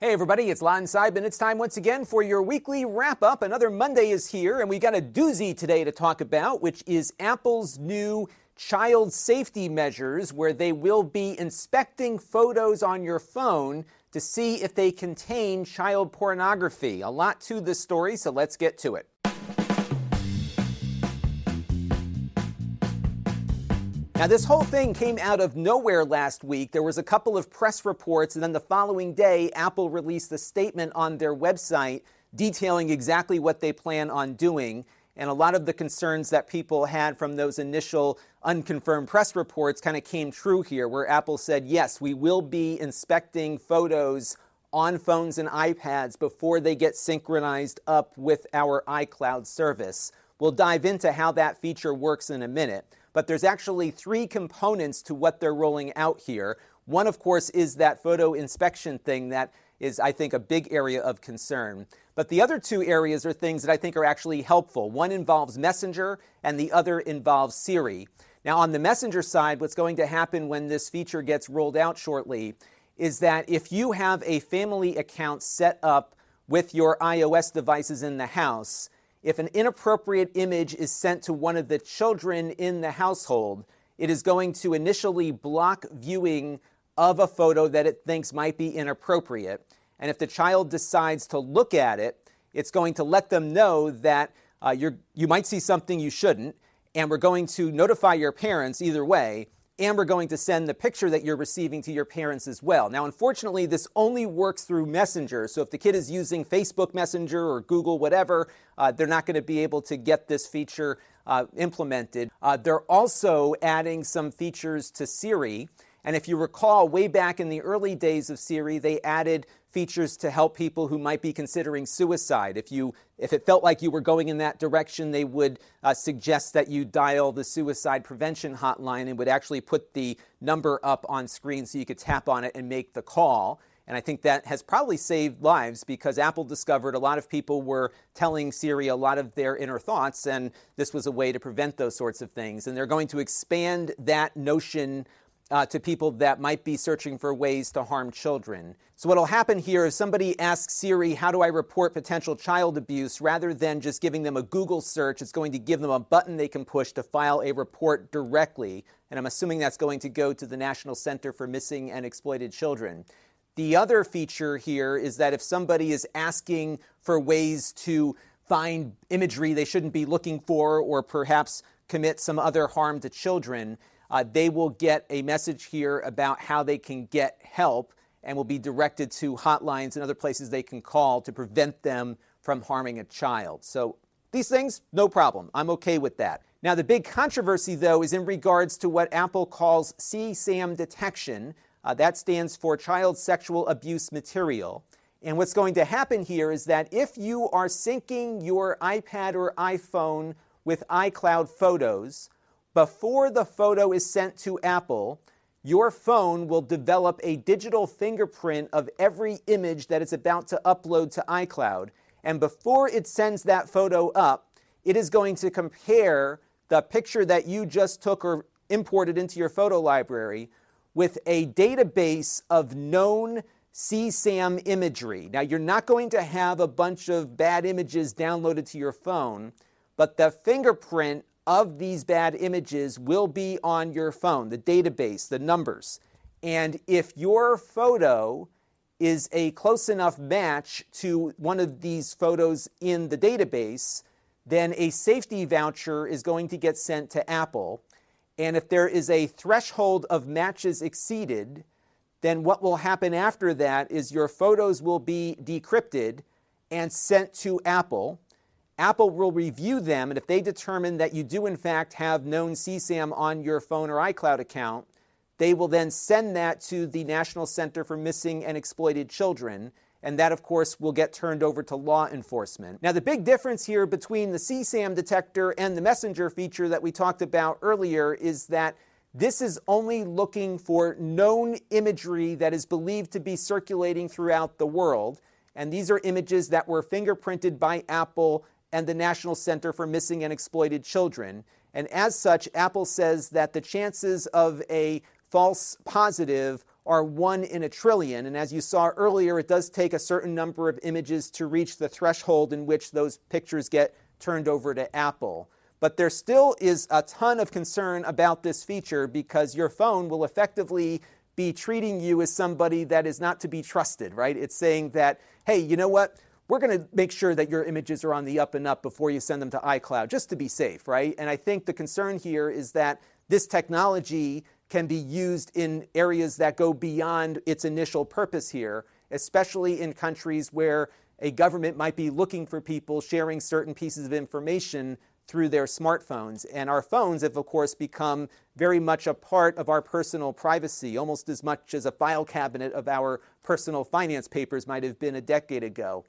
Hey everybody, it's Lon Seidman. It's time once again for your weekly wrap up. Another Monday is here, and we got a doozy today to talk about, which is Apple's new child safety measures, where they will be inspecting photos on your phone to see if they contain child pornography. A lot to this story, so let's get to it. Now, this whole thing came out of nowhere last week. There was a couple of press reports, and then the following day, Apple released a statement on their website detailing exactly what they plan on doing. And a lot of the concerns that people had from those initial unconfirmed press reports kind of came true here, where Apple said, yes, we will be inspecting photos on phones and iPads before they get synchronized up with our iCloud service. We'll dive into how that feature works in a minute but there's actually three components to what they're rolling out here. One, of course, is that photo inspection thing that is, I think, a big area of concern. But the other two areas are things that I think are actually helpful. One involves Messenger, and the other involves Siri. Now, on the Messenger side, what's going to happen when this feature gets rolled out shortly is that if you have a family account set up with your iOS devices in the house, if an inappropriate image is sent to one of the children in the household, it is going to initially block viewing of a photo that it thinks might be inappropriate. And if the child decides to look at it, it's going to let them know that uh, you might see something you shouldn't, and we're going to notify your parents either way and we're going to send the picture that you're receiving to your parents as well. Now, unfortunately, this only works through Messenger. So if the kid is using Facebook Messenger or Google, whatever, uh, they're not going to be able to get this feature uh, implemented. Uh, they're also adding some features to Siri. And if you recall, way back in the early days of Siri, they added features to help people who might be considering suicide. If you if it felt like you were going in that direction, they would uh, suggest that you dial the suicide prevention hotline and would actually put the number up on screen so you could tap on it and make the call. And I think that has probably saved lives because Apple discovered a lot of people were telling Siri a lot of their inner thoughts, and this was a way to prevent those sorts of things. And they're going to expand that notion uh, to people that might be searching for ways to harm children. So, what will happen here is somebody asks Siri, How do I report potential child abuse? Rather than just giving them a Google search, it's going to give them a button they can push to file a report directly. And I'm assuming that's going to go to the National Center for Missing and Exploited Children. The other feature here is that if somebody is asking for ways to find imagery they shouldn't be looking for or perhaps commit some other harm to children, uh, they will get a message here about how they can get help and will be directed to hotlines and other places they can call to prevent them from harming a child. So these things, no problem. I'm okay with that. Now, the big controversy, though, is in regards to what Apple calls CSAM detection. Uh, that stands for Child Sexual Abuse Material. And what's going to happen here is that if you are syncing your iPad or iPhone with iCloud photos, before the photo is sent to Apple, your phone will develop a digital fingerprint of every image that it's about to upload to iCloud. And before it sends that photo up, it is going to compare the picture that you just took or imported into your photo library with a database of known CSAM imagery. Now, you're not going to have a bunch of bad images downloaded to your phone, but the fingerprint of these bad images will be on your phone, the database, the numbers. And if your photo is a close enough match to one of these photos in the database, then a safety voucher is going to get sent to Apple. And if there is a threshold of matches exceeded, then what will happen after that is your photos will be decrypted and sent to Apple. Apple will review them, and if they determine that you do, in fact, have known CSAM on your phone or iCloud account, they will then send that to the National Center for Missing and Exploited Children, and that, of course, will get turned over to law enforcement. Now, the big difference here between the CSAM detector and the messenger feature that we talked about earlier is that this is only looking for known imagery that is believed to be circulating throughout the world. And these are images that were fingerprinted by Apple and the National Center for Missing and Exploited Children. And as such, Apple says that the chances of a false positive are one in a trillion. And as you saw earlier, it does take a certain number of images to reach the threshold in which those pictures get turned over to Apple. But there still is a ton of concern about this feature because your phone will effectively be treating you as somebody that is not to be trusted, right? It's saying that, hey, you know what? We're going to make sure that your images are on the up and up before you send them to iCloud, just to be safe, right? And I think the concern here is that this technology can be used in areas that go beyond its initial purpose here, especially in countries where a government might be looking for people sharing certain pieces of information through their smartphones. And our phones have, of course, become very much a part of our personal privacy, almost as much as a file cabinet of our personal finance papers might have been a decade ago.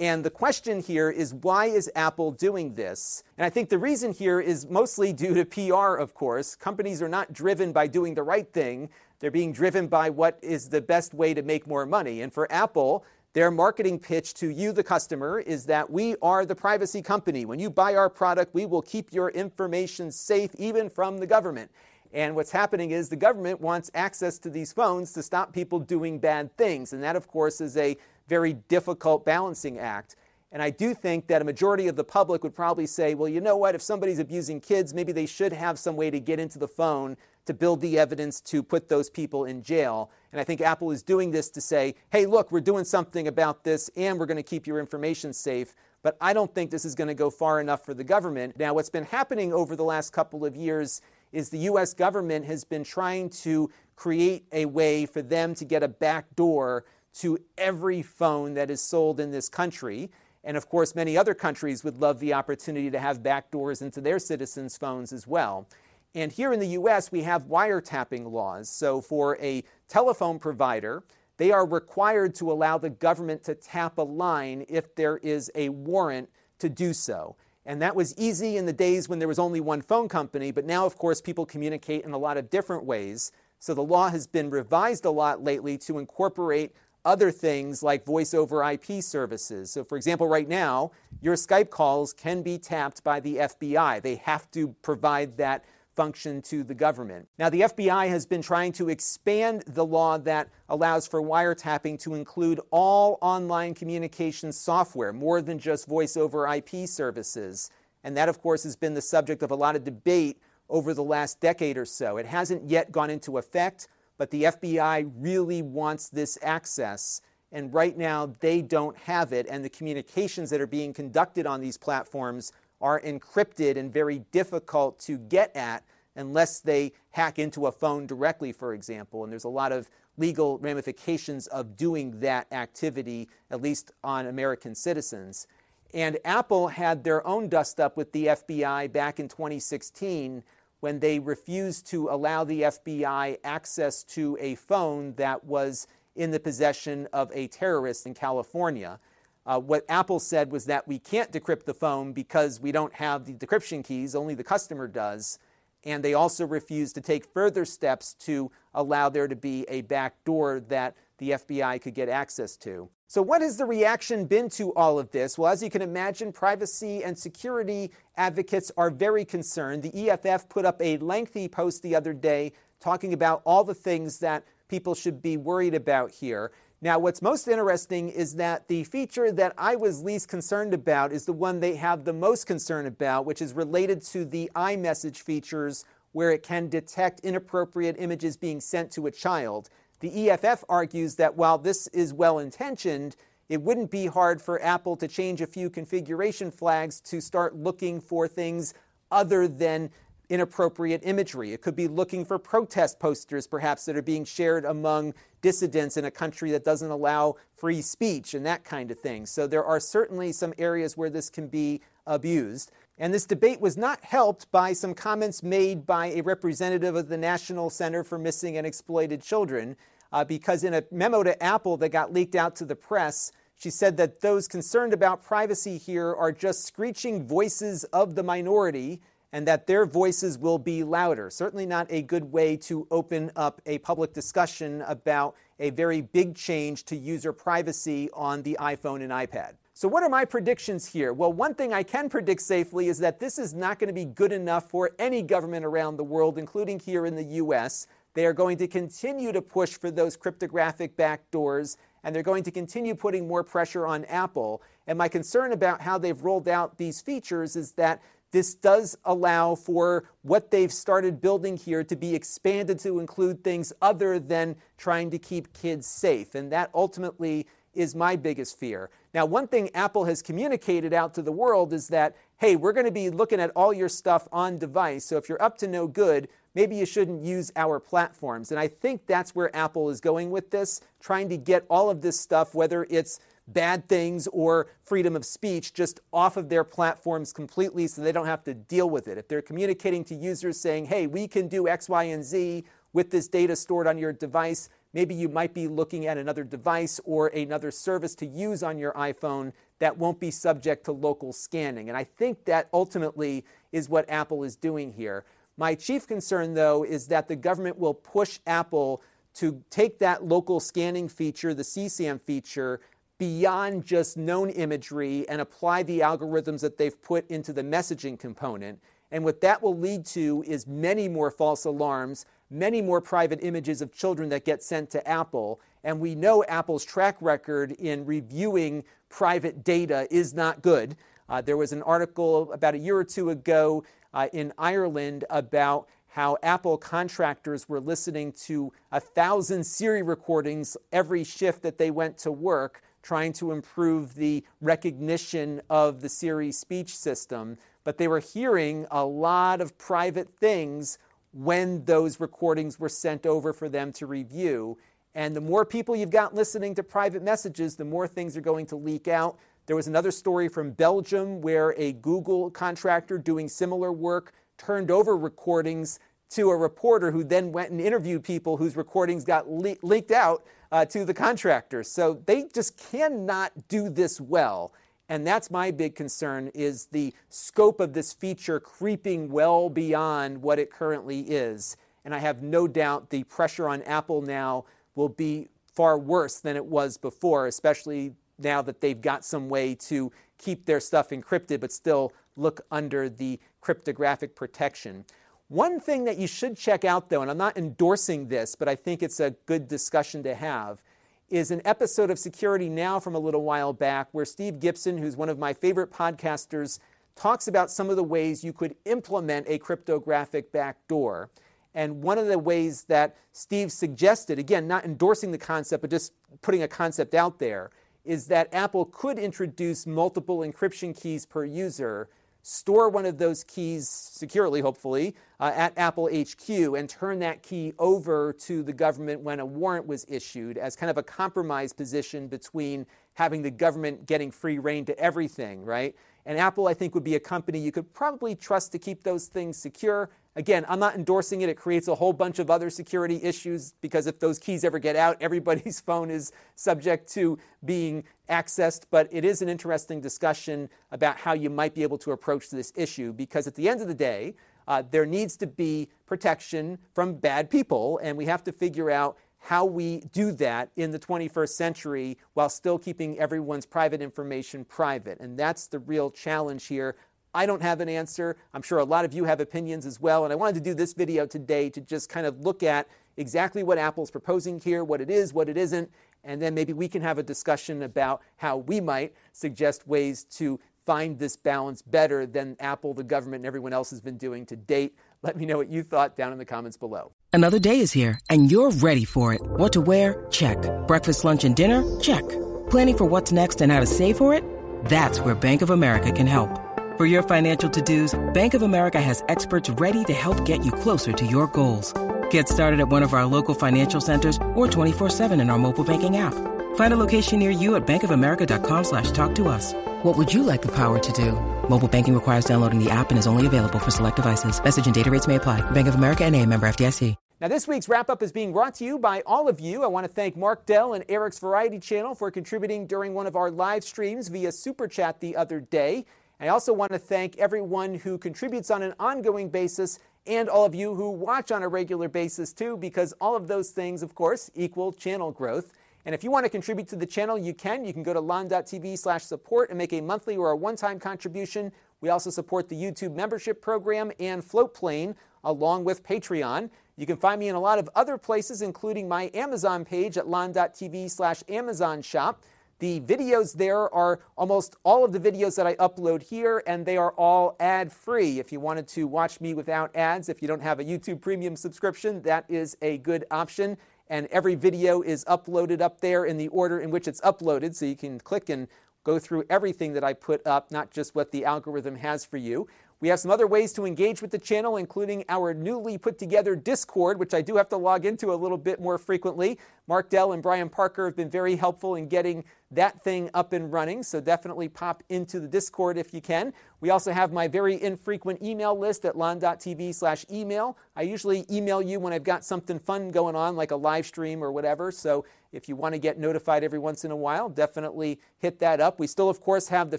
And the question here is why is Apple doing this? And I think the reason here is mostly due to PR, of course. Companies are not driven by doing the right thing, they're being driven by what is the best way to make more money. And for Apple, their marketing pitch to you, the customer, is that we are the privacy company. When you buy our product, we will keep your information safe even from the government. And what's happening is the government wants access to these phones to stop people doing bad things. And that, of course, is a very difficult balancing act. And I do think that a majority of the public would probably say, well, you know what? If somebody's abusing kids, maybe they should have some way to get into the phone to build the evidence to put those people in jail. And I think Apple is doing this to say, hey, look, we're doing something about this and we're going to keep your information safe. But I don't think this is going to go far enough for the government. Now, what's been happening over the last couple of years is the US government has been trying to create a way for them to get a back door to every phone that is sold in this country. And of course, many other countries would love the opportunity to have backdoors into their citizens' phones as well. And here in the US, we have wiretapping laws. So for a telephone provider, they are required to allow the government to tap a line if there is a warrant to do so. And that was easy in the days when there was only one phone company, but now, of course, people communicate in a lot of different ways. So the law has been revised a lot lately to incorporate other things like voice over IP services. So, for example, right now, your Skype calls can be tapped by the FBI. They have to provide that function to the government. Now, the FBI has been trying to expand the law that allows for wiretapping to include all online communications software, more than just voice over IP services. And that, of course, has been the subject of a lot of debate over the last decade or so. It hasn't yet gone into effect, but the FBI really wants this access. And right now, they don't have it. And the communications that are being conducted on these platforms are encrypted and very difficult to get at unless they hack into a phone directly, for example. And there's a lot of legal ramifications of doing that activity, at least on American citizens. And Apple had their own dust up with the FBI back in 2016 when they refused to allow the FBI access to a phone that was in the possession of a terrorist in California. Uh, what Apple said was that we can't decrypt the phone because we don't have the decryption keys, only the customer does. And they also refused to take further steps to allow there to be a back door that the FBI could get access to. So, what has the reaction been to all of this? Well, as you can imagine, privacy and security advocates are very concerned. The EFF put up a lengthy post the other day talking about all the things that people should be worried about here. Now, what's most interesting is that the feature that I was least concerned about is the one they have the most concern about, which is related to the iMessage features where it can detect inappropriate images being sent to a child. The EFF argues that while this is well intentioned, it wouldn't be hard for Apple to change a few configuration flags to start looking for things other than inappropriate imagery. It could be looking for protest posters, perhaps, that are being shared among dissidents in a country that doesn't allow free speech and that kind of thing. So there are certainly some areas where this can be abused. And this debate was not helped by some comments made by a representative of the National Center for Missing and Exploited Children, uh, because in a memo to Apple that got leaked out to the press, she said that those concerned about privacy here are just screeching voices of the minority and that their voices will be louder. Certainly not a good way to open up a public discussion about a very big change to user privacy on the iPhone and iPad. So, what are my predictions here? Well, one thing I can predict safely is that this is not going to be good enough for any government around the world, including here in the US. They are going to continue to push for those cryptographic backdoors, and they're going to continue putting more pressure on Apple. And my concern about how they've rolled out these features is that this does allow for what they've started building here to be expanded to include things other than trying to keep kids safe. And that ultimately is my biggest fear. Now, one thing Apple has communicated out to the world is that, hey, we're going to be looking at all your stuff on device. So if you're up to no good, maybe you shouldn't use our platforms. And I think that's where Apple is going with this, trying to get all of this stuff, whether it's bad things or freedom of speech just off of their platforms completely so they don't have to deal with it. If they're communicating to users saying, hey, we can do X, Y, and Z with this data stored on your device, maybe you might be looking at another device or another service to use on your iPhone that won't be subject to local scanning. And I think that ultimately is what Apple is doing here. My chief concern, though, is that the government will push Apple to take that local scanning feature, the CSAM feature, beyond just known imagery and apply the algorithms that they've put into the messaging component. And what that will lead to is many more false alarms, many more private images of children that get sent to Apple. And we know Apple's track record in reviewing private data is not good. Uh, there was an article about a year or two ago uh, in Ireland about how Apple contractors were listening to a thousand Siri recordings every shift that they went to work trying to improve the recognition of the Siri speech system, but they were hearing a lot of private things when those recordings were sent over for them to review. And the more people you've got listening to private messages, the more things are going to leak out. There was another story from Belgium where a Google contractor doing similar work turned over recordings to a reporter who then went and interviewed people whose recordings got le- leaked out uh, to the contractors. So they just cannot do this well. And that's my big concern is the scope of this feature creeping well beyond what it currently is. And I have no doubt the pressure on Apple now will be far worse than it was before, especially now that they've got some way to keep their stuff encrypted but still look under the cryptographic protection. One thing that you should check out, though, and I'm not endorsing this, but I think it's a good discussion to have, is an episode of Security Now from a little while back where Steve Gibson, who's one of my favorite podcasters, talks about some of the ways you could implement a cryptographic backdoor. And one of the ways that Steve suggested, again, not endorsing the concept, but just putting a concept out there, is that Apple could introduce multiple encryption keys per user store one of those keys securely, hopefully, uh, at Apple HQ and turn that key over to the government when a warrant was issued as kind of a compromise position between having the government getting free reign to everything, right? And Apple, I think, would be a company you could probably trust to keep those things secure Again, I'm not endorsing it. It creates a whole bunch of other security issues because if those keys ever get out, everybody's phone is subject to being accessed. But it is an interesting discussion about how you might be able to approach this issue because at the end of the day, uh, there needs to be protection from bad people, and we have to figure out how we do that in the 21st century while still keeping everyone's private information private. And that's the real challenge here. I don't have an answer. I'm sure a lot of you have opinions as well. And I wanted to do this video today to just kind of look at exactly what Apple's proposing here, what it is, what it isn't, and then maybe we can have a discussion about how we might suggest ways to find this balance better than Apple, the government, and everyone else has been doing to date. Let me know what you thought down in the comments below. Another day is here, and you're ready for it. What to wear? Check. Breakfast, lunch, and dinner? Check. Planning for what's next and how to save for it? That's where Bank of America can help. For your financial to-dos, Bank of America has experts ready to help get you closer to your goals. Get started at one of our local financial centers or 24-7 in our mobile banking app. Find a location near you at bankofamerica.com slash talk to us. What would you like the power to do? Mobile banking requires downloading the app and is only available for select devices. Message and data rates may apply. Bank of America and a member FDIC. Now, this week's wrap up is being brought to you by all of you. I want to thank Mark Dell and Eric's Variety Channel for contributing during one of our live streams via Super Chat the other day. I also want to thank everyone who contributes on an ongoing basis and all of you who watch on a regular basis too, because all of those things, of course, equal channel growth. And if you want to contribute to the channel, you can. You can go to lon.tv slash support and make a monthly or a one-time contribution. We also support the YouTube membership program and Floatplane, along with Patreon. You can find me in a lot of other places, including my Amazon page at lon.tv slash Amazon shop. The videos there are almost all of the videos that I upload here, and they are all ad free. If you wanted to watch me without ads, if you don't have a YouTube Premium subscription, that is a good option. And every video is uploaded up there in the order in which it's uploaded, so you can click and go through everything that I put up, not just what the algorithm has for you. We have some other ways to engage with the channel, including our newly put together Discord, which I do have to log into a little bit more frequently. Mark Dell and Brian Parker have been very helpful in getting that thing up and running, so definitely pop into the Discord if you can. We also have my very infrequent email list at lon.tv slash email. I usually email you when I've got something fun going on, like a live stream or whatever, so if you want to get notified every once in a while, definitely hit that up. We still, of course, have the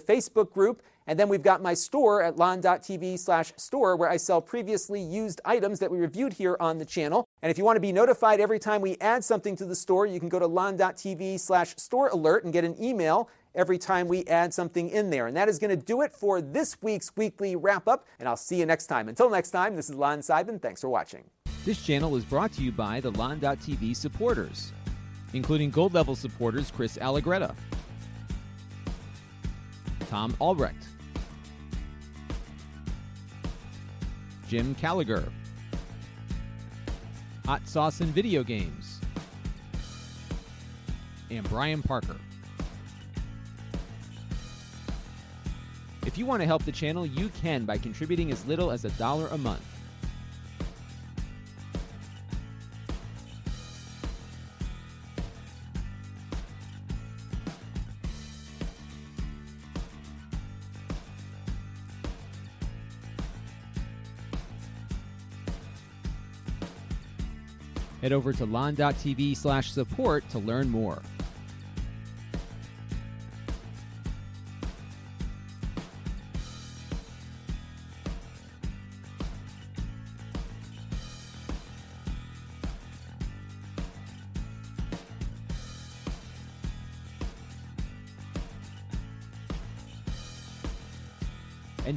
Facebook group and then we've got my store at lon.tv slash store where I sell previously used items that we reviewed here on the channel. And if you want to be notified every time we add something to the store, you can go to lon.tv slash store alert and get an email every time we add something in there. And that is going to do it for this week's weekly wrap up. And I'll see you next time. Until next time, this is Lon Seidman. Thanks for watching. This channel is brought to you by the Lon.tv supporters, including gold level supporters Chris Allegretta, Tom Albrecht, Jim Callagher, Hot Sauce and Video Games, and Brian Parker. If you want to help the channel, you can by contributing as little as a dollar a month. Head over to lon.tv slash support to learn more.